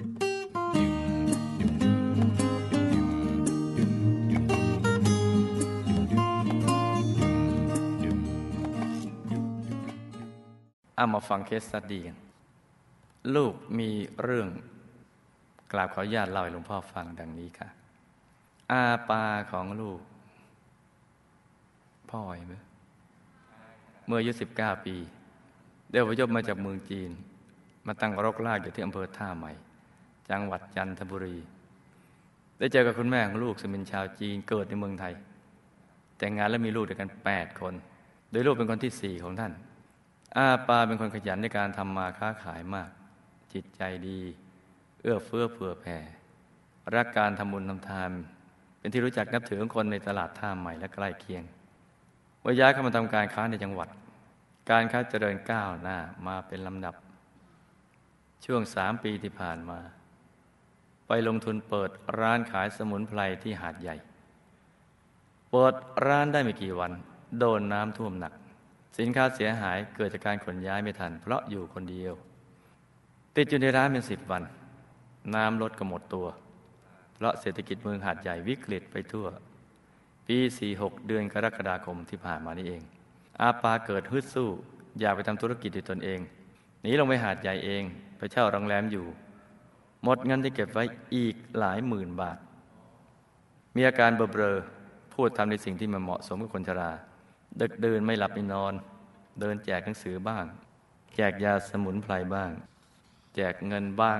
เอามาฟังเคสสตดีกัน ลูกมีเรื่อง กราบขออนุญาตเล่าให้หลวงพ่อฟังดังนี้ค่ะ อาปาของลูก พ่อเมื่อเมื่ออายุสิบเก้าปี เดี๋ยวพยพมาจากเมืองจีน มาตั้งรกรากอยู่ที่อำเภอท่าใหม่ จังหวัดจันทบุรี ได้เจอกับคุณแม่ของลูกสมินชาวจีนเกิดในเมืองไทย แต่งงานแล้วมีลูกด้วยกันแปดคน โดยลูกเป็นคนที่สี่ของท่าน อาปาเป็นคนขยันในการทำมาค้าขายมาก จิตใจดี เอื้อเฟื้อเผื่อแผ่รักการทำบุญทำทาน เป็นที่รู้จักนับถือของคนในตลาดท่าใหม่และใกล้เคียงว่าย้ายเข้ามาทำการค้าในจังหวัด การค้าเจริญก้าวหน้ามาเป็นลำดับ ช่วงสามปีที่ผ่านมา ไปลงทุนเปิดร้านขายสมุนไพรที่หาดใหญ่ เปิดร้านได้ไม่กี่วัน โดนน้ำท่วมหนัก สินค้าเสียหายเกิดจากการขนย้ายไม่ทัน เพราะอยู่คนเดียว ติดอยู่ในร้านเป็นสิบวัน น้ำลดก็หมดตัว เพราะเศรษฐกิจเมืองหาดใหญ่วิกฤตไปทั่ว ปี 46 เดือนกรกฎาคมที่ผ่านมานี่เอง อาปาเกิดฮึดสู้ อยากไปทำธุรกิจด้วยตนเองหนีลงไปหาดใหญ่เองไปเช่าโรงแรมอยู่ หมดเงินที่เก็บไว้อีกหลายหมื่นบาท มีอาการเบลอพูดทำในสิ่งที่มันเหมาะสมกับคนชรา ดึกเดินไม่หลับไม่นอน เดินแจกหนังสือบ้าง แจกยาสมุนไพรบ้าง แจกเงินบ้าง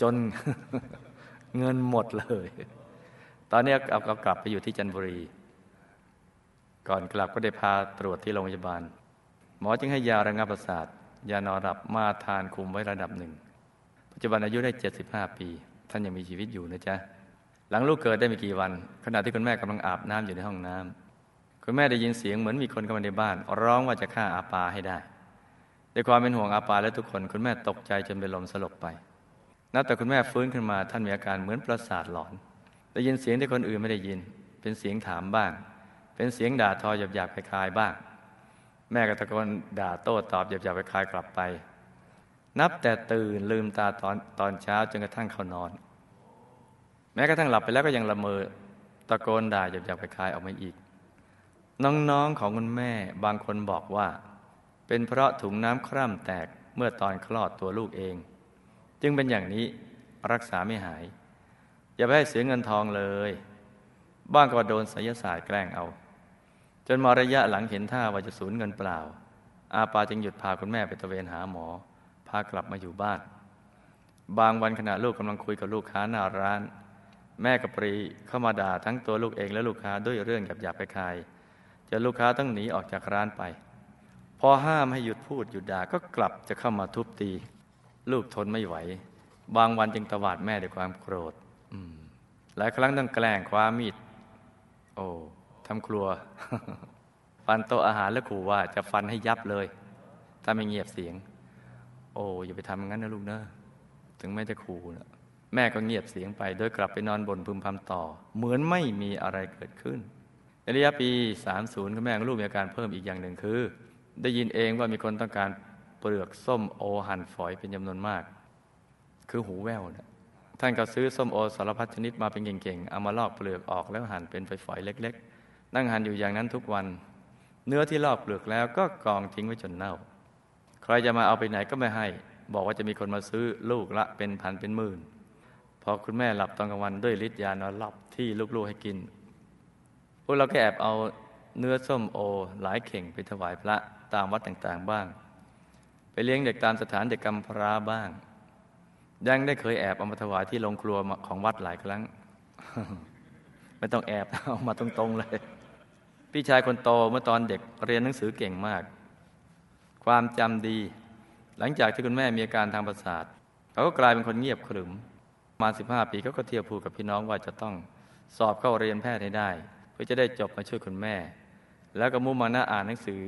จนเงินหมดเลย ตอนนี้เอากลับไปอยู่ที่จันทบุรี ก่อนกลับก็ได้พาตรวจที่โรงพยาบาล หมอจึงให้ยาระงับประสาทยานอนหลับมาทานคุมไว้ระดับหนึ่ง จจุบันอายุได้ 75 ปี ท่านยังมีชีวิตอยู่นะจ๊ะ หลังลูกเกิดได้ไม่กี่วัน ขณะที่คุณแม่กำลังอาบน้ำอยู่ในห้องน้ำคุณแม่ได้ยินเสียงเหมือนมีคนเข้ามาในบ้าน ร้องว่าจะฆ่าอาปาให้ได้ด้วยความเป็นห่วงอาปาและทุกคน คุณแม่ตกใจจนเป็นลมสลบไปนับแต่คุณแม่ฟื้นขึ้นมาท่านมีอาการเหมือนประสาทหลอน ได้ยินเสียงที่คนอื่นไม่ได้ยิน เป็นเสียงถามบ้าง เป็นเสียงด่าทอหยาบๆคลายๆบ้าง แม่ก็ตะโกนด่าโต้ตอบหยาบๆคลายๆกลับไป นับแต่ตื่นลืมตาตอนตอนเช้าจนกระทั่งเข้านอน แม้กระทั่งหลับไปแล้วก็ยังละเมอตะโกนด่าหยาบๆคลายออกมาอีก น้องๆของคุณแม่บางคนบอกว่า เป็นเพราะถุงน้ำคร่ำแตกเมื่อตอนคลอดตัวลูกเอง จึงเป็นอย่างนี้รักษาไม่หาย อย่าไปให้เสียเงินทองเลย บ้างก็โดนไสยศาสตร์แกล้งเอา จนมาระยะหลังเห็นท่าว่าจะสูญเงินเปล่า อาปาจึงหยุดพาคุณแม่ไปตะเวนหาหมอ พากลับมาอยู่บ้าน บางวันขณะลูกกำลังคุยกับลูกค้าหน้าร้าน แม่กับปรีเข้ามาด่าทั้งตัวลูกเองและลูกค้าด้วยเรื่องหยาบๆไปคายจนลูกค้าต้องหนีออกจากร้านไป พอห้ามให้หยุดพูดหยุดด่าก็กลับจะเข้ามาทุบตี ลูกทนไม่ไหว บางวันจึงตวาดแม่ด้วยความโกรธหลายครั้งต้องแกล้งคว้ามีด โอ้ทำครัว ฟันโตอาหารแล้วขู่ว่าจะฟันให้ยับเลย ถ้าไม่เงียบเสียง โอ้อย่าไปทำอย่างนั้นนะลูกนะถึงแม่จะขู่นะแม่ก็เงียบเสียงไป โดยกลับไปนอนบนพึมพำต่อ เหมือนไม่มีอะไรเกิดขึ้นในระยะปี 30คุณแม่ลูกมีอาการเพิ่มอีกอย่างหนึ่งคือ ได้ยินเองว่ามีคนต้องการเปลือกส้มโอหั่นฝอยเป็นจำนวนมาก คือหูแว่วนะท่านก็ซื้อส้มโอสารพัดชนิดมาเป็นเก่งๆ เอามาลอกเปลือกออกแล้วหั่นเป็นฝอยๆเล็ก ๆ นั่งหั่นอยู่อย่างนั้นทุกวัน เนื้อที่ลอกเปลือกแล้วก็กองทิ้งไว้จนเน่า รจะมาเอาไปไหนก็ไม่ให้ บอกว่าจะมีคนมาซื้อลูกละเป็นพันเป็นหมื่น พอคุณแม่หลับตอนกลางวันด้วยฤทธิ์ยานอนหลับที่ลูกๆให้กิน พวกเราก็แอบเอาเนื้อส้มโอ หลายเข่งไปถวายพระตามวัดต่างๆบ้าง ไปเลี้ยงเด็กตามสถานเด็กกำพร้าบ้าง ยังได้เคยแอบเอามาถวายที่โรงครัวของวัดหลายครั้ง ไม่ต้องแอบเอามาตรงๆเลย พี่ชายคนโตเมื่อตอนเด็กเรียนหนังสือเก่งมาก ความจำดี หลังจากที่คุณแม่มีอาการทางประสาทเขาก็กลายเป็นคนเงียบขรึมมาสิบห้าปีเขาก็เที่ยวพูดกับพี่น้องว่าจะต้องสอบเข้าเรียนแพทย์ให้ได้ เพื่อจะได้จบมาช่วยคุณแม่ แล้วก็มุ่งมานะอ่านหนังสือ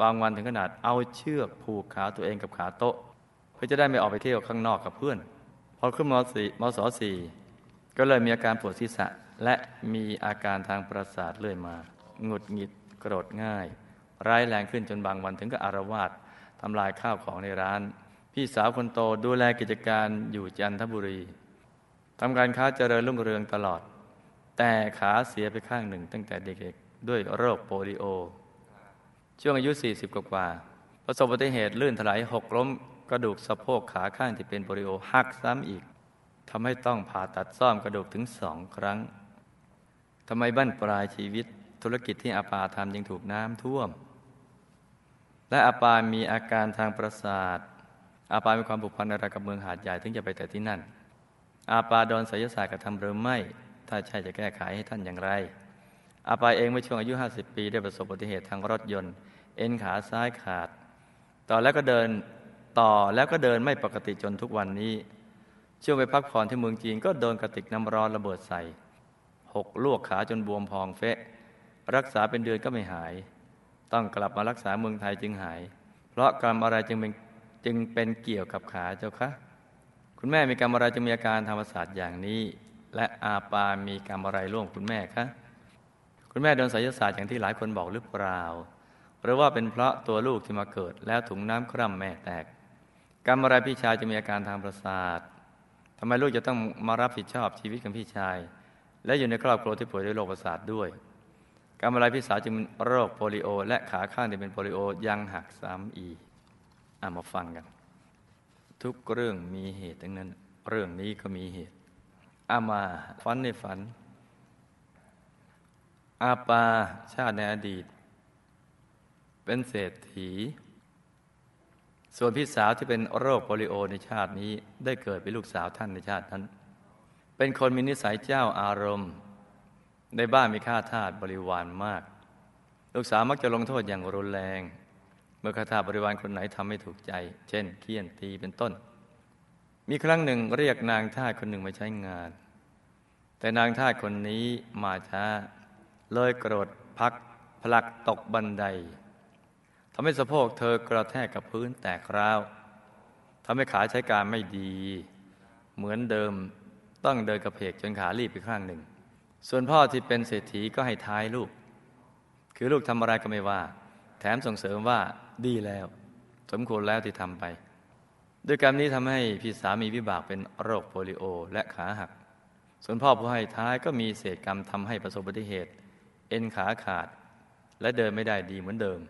บางวันถึงขนาดเอาเชือกผูกขาตัวเองกับขาโต๊ะ เพื่อจะได้ไม่ออกไปเที่ยวข้างนอกกับเพื่อนพอขึ้นมสี่มศสี่ก็เลยมีอาการปวดศีรษะและมีอาการทางประสาทเรื่อยมา หงุดหงิดโกรธง่าย ร้ายแรงขึ้นจนบางวันถึงกับอารวาสทำลายข้าวของในร้าน พี่สาวคนโตดูแลกิจการอยู่จันทบุรีทำการค้าเจริญรุ่งเรืองตลอด แต่ขาเสียไปข้างหนึ่ง ตั้งแต่เด็กๆ ด้วยโรคโปลิโอ ช่วงอายุ 40 กว่าประสบอุบัติเหตุลื่นถลายหกล้มกระดูกสะโพกขาข้างที่เป็นโปลิโอหักซ้ำอีกทำให้ต้องผ่าตัดซ่อมกระดูกถึงสองครั้งทำไมบั้นปลายชีวิตธุรกิจที่อาปาทำยังถูกน้ำท่วม และอาปามีอาการทางประสาท อาปามีความผูกพันอะไรกับเมืองหาดใหญ่ถึงจะไปแต่ที่นั่น อาปาโดนศิลศาสตร์กระทำหรือไม่ ถ้าใช่จะแก้ไขให้ท่านอย่างไร อาปาเองเมื่อช่วงอายุ 50 ปีได้ประสบอุบัติเหตุทางรถยนต์ เอ็นขาซ้ายขาด ต่อแล้วก็เดินต่อแล้วก็เดินไม่ปกติจนทุกวันนี้ ช่วงไปพักผ่อนที่เมืองจีนก็โดนกระติกน้ำร้อนระเบิดใส่หกลวกขาจนบวมพองเฟะ รักษาเป็นเดือนก็ไม่หาย ต้องกลับมารักษาเมืองไทยจึงหาย เพราะกรรมอะไรจึงเป็นจึงเป็นเกี่ยวกับขาเจ้าคะ คุณแม่มีกรรมอะไรจึงมีอาการธรรมศาสตร์อย่างนี้ และอาปามีกรรมอะไรร่วมคุณแม่คะคุณแม่โดนไสยศาสตร์อย่างที่หลายคนบอกหรือเปล่า หรือว่าเป็นเพราะตัวลูกที่มาเกิด แล้วถุงน้ำคร่ำแม่แตก กรรมอะไรพี่ชายจะมีอาการทางประสาททำไมลูกจะต้องมารับผิดชอบชีวิตของพี่ชาย และอยู่ในครอบครัวที่ป่วยด้วยโรคประสาทด้วย กรรมะไรพี่สาวจึงเป็นโรคโปลิโอ และขาข้างที่เป็นโปลิโอยังหักซ้ำอีอ่ามาฟังกัน ทุกเรื่องมีเหตุทั้งนั้น เรื่องนี้ก็มีเหตุอามาฝันในฝัน อาปาชาติในอดีต เป็นเศรษฐี ส่วนพี่สาวที่เป็นโรคโปลิโอในชาตินี้ได้เกิดเป็นลูกสาวท่านในชาตินั้น เป็นคนมีนิสัยเจ้าอารมณ์ ในบ้านมีข้าทาสบริวารมาก ลูกสาวมักจะลงโทษอย่างรุนแรง เมื่อข้าทาสบริวารคนไหนทำไม่ถูกใจ เช่นเคี่ยนตีเป็นต้น มีครั้งหนึ่งเรียกนางทาสคนหนึ่งมาใช้งาน แต่นางทาสคนนี้มาช้า เลยโกรธพักพลักตกบันไดทำให้สะโพกเธอกระแทกกับพื้นแตกร้าวทำให้ขาใช้การไม่ดี เหมือนเดิมต้องเดินกระเพกจนขาลีบไปข้างหนึ่ง ส่วนพ่อที่เป็นเศรษฐีก็ให้ท้ายลูก คือลูกทำอะไรก็ไม่ว่า แถมส่งเสริมว่าดีแล้ว สมควรแล้วที่ทำไป ด้วยกรรมนี้ทำให้พี่สามีวิบากเป็นโรคโปลิโอและขาหัก ส่วนพ่อผู้ให้ท้ายก็มีเศษกรรมทำให้ประสบอุบัติเหตุ เอ็นขาขาด และเดินไม่ได้ดีเหมือนเดิม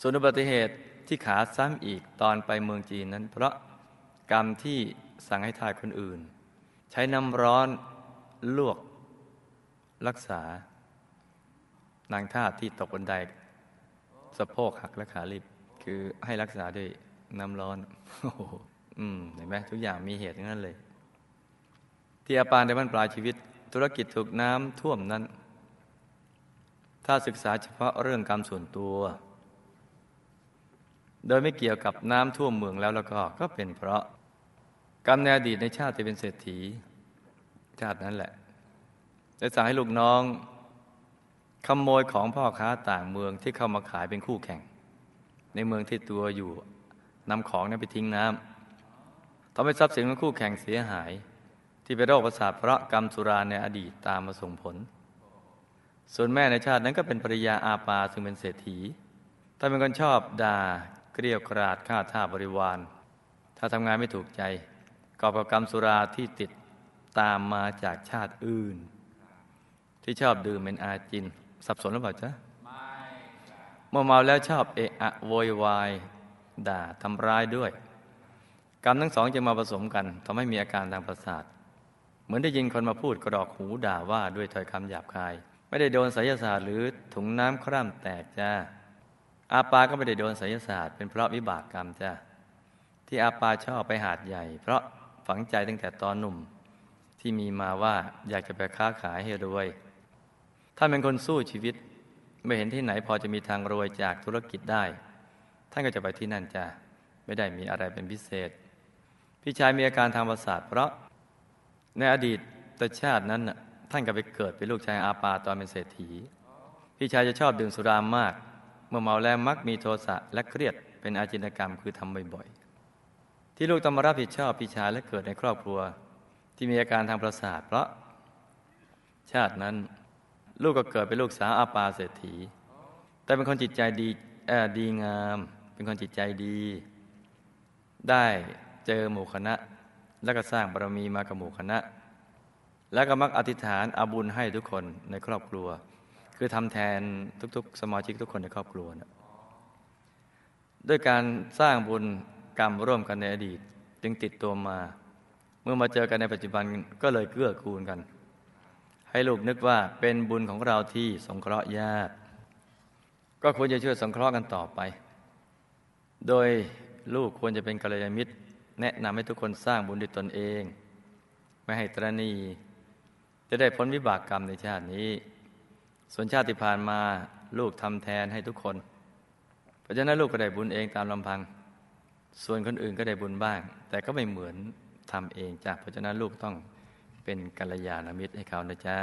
ส่วนอุบัติเหตุที่ขาซ้ำอีกตอนไปเมืองจีนนั้น เพราะกรรมที่สั่งให้ทายคนอื่น ใช้น้ำร้อนลวก รักษา นางท่าที่ตกบันไดสะโพกหักและขาลิบคือให้รักษาด้วยน้ำร้อนโอ้อืมเห็นไหมทุกอย่างมีเหตุงนั้นเลย ที่อาปานในบ้านปลายชีวิต ธุรกิจถูกน้ำท่วมนั้น ถ้าศึกษาเฉพาะเรื่องกรรมส่วนตัว โดยไม่เกี่ยวกับน้ำท่วมเมืองแล้วแล้วก็ ก็เป็นเพราะกรรมในอดีตในชาติที่เป็นเศรษฐี ชาตินั้นแหละ จะสั่งให้ลูกน้องขโมยของพ่อค้าต่างเมืองที่เข้ามาขายเป็นคู่แข่ง ในเมืองที่ตัวอยู่นำของนั้นไปทิ้งน้ำทำให้ทรัพย์สินของคู่แข่งเสียหาย ที่เป็นโรคประสาทเพราะกรรมสุราในอดีตตามมาส่งผล ส่วนแม่ในชาตินั้นก็เป็นภริยาอาปาซึ่งเป็นเศรษฐีถ้าเป็นคนชอบด่าเกลียวกราดฆ่าท่าบริวาร ถ้าทำงานไม่ถูกใจกอบกับกรรมสุราที่ติดตามมาจากชาติอื่น ที่ชอบดื่มเป็นอาจิน สับสนหรือเปล่าจ๊ะเมื่อเมาแล้วชอบเอะอะโวยวายด่าทำร้ายด้วย กรรมทั้งสองจะมาผสมกันทำให้มีอาการทางประสาท เหมือนได้ยินคนมาพูดกรอกหูด่าว่าด้วยถ้อยคำหยาบคาย ไม่ได้โดนไสยศาสตร์หรือถุงน้ำคร่ำแตกจ้าอาปาก็ไม่ได้โดนไสยศาสตร์เป็นเพราะวิบากกรรมจ้าที่อาปาชอบไปหาดใหญ่ เพราะฝังใจตั้งแต่ตอนหนุ่ม ที่มีมาว่าอยากจะไปค้าขายให้รวย ท่านเป็นคนสู้ชีวิต ไม่เห็นที่ไหนพอจะมีทางรวยจากธุรกิจได้ ท่านก็จะไปที่นั่นจ้ะไม่ได้มีอะไรเป็นพิเศษ พี่ชายมีอาการทางประสาทเพราะในอดีตตชาตินั้นท่านก็ไปเกิดเป็นลูกชายอาปาตอนเป็นเศรษฐี พี่ชายจะชอบดื่มสุรามาก เมื่อเมาแล้วมักมีโทสะและเครียดเป็นอาจินกรรมคือทำบ่อยๆ ที่ลูกต้องมารับผิดชอบพี่ชายและเกิดในครอบครัว ที่มีอาการทางประสาทเพราะ ชาตินั้น ลูกก็เกิดเป็นลูกสาวอาปาเศรษฐี แต่เป็นคนจิตใจดีดีงาม เป็นคนจิตใจดี ได้เจอหมู่คณะ แล้วก็สร้างบารมีมากับหมู่คณะ แล้วก็มักอธิษฐานอาบุญให้ทุกคนในครอบครัว คือทำแทนทุกๆ สมาชิกทุกคนในครอบครัวนะด้วยการสร้างบุญกรรมร่วมกันในอดีต จึงติดตัวมา เมื่อมาเจอกันในปัจจุบันก็เลยเกื้อกูลกัน ให้ลูกนึกว่าเป็นบุญของเราที่สงเคราะห์ญาติ ก็ควรจะช่วยสงเคราะห์กันต่อไป โดยลูกควรจะเป็นกัลยาณมิตร แนะนำให้ทุกคนสร้างบุญด้วยตนเอง ไม่ให้ตรณี จะได้พ้นวิบากกรรมในชาตินี้ ส่วนชาติที่ผ่านมาลูกทำแทนให้ทุกคน เพราะฉะนั้นลูกก็ได้บุญเองตามลำพัง ส่วนคนอื่นก็ได้บุญบ้าง แต่ก็ไม่เหมือนทำเองจ้ะเพราะฉะนั้นลูกต้อง เป็นกัลยาณมิตรให้เขานะจ๊ะ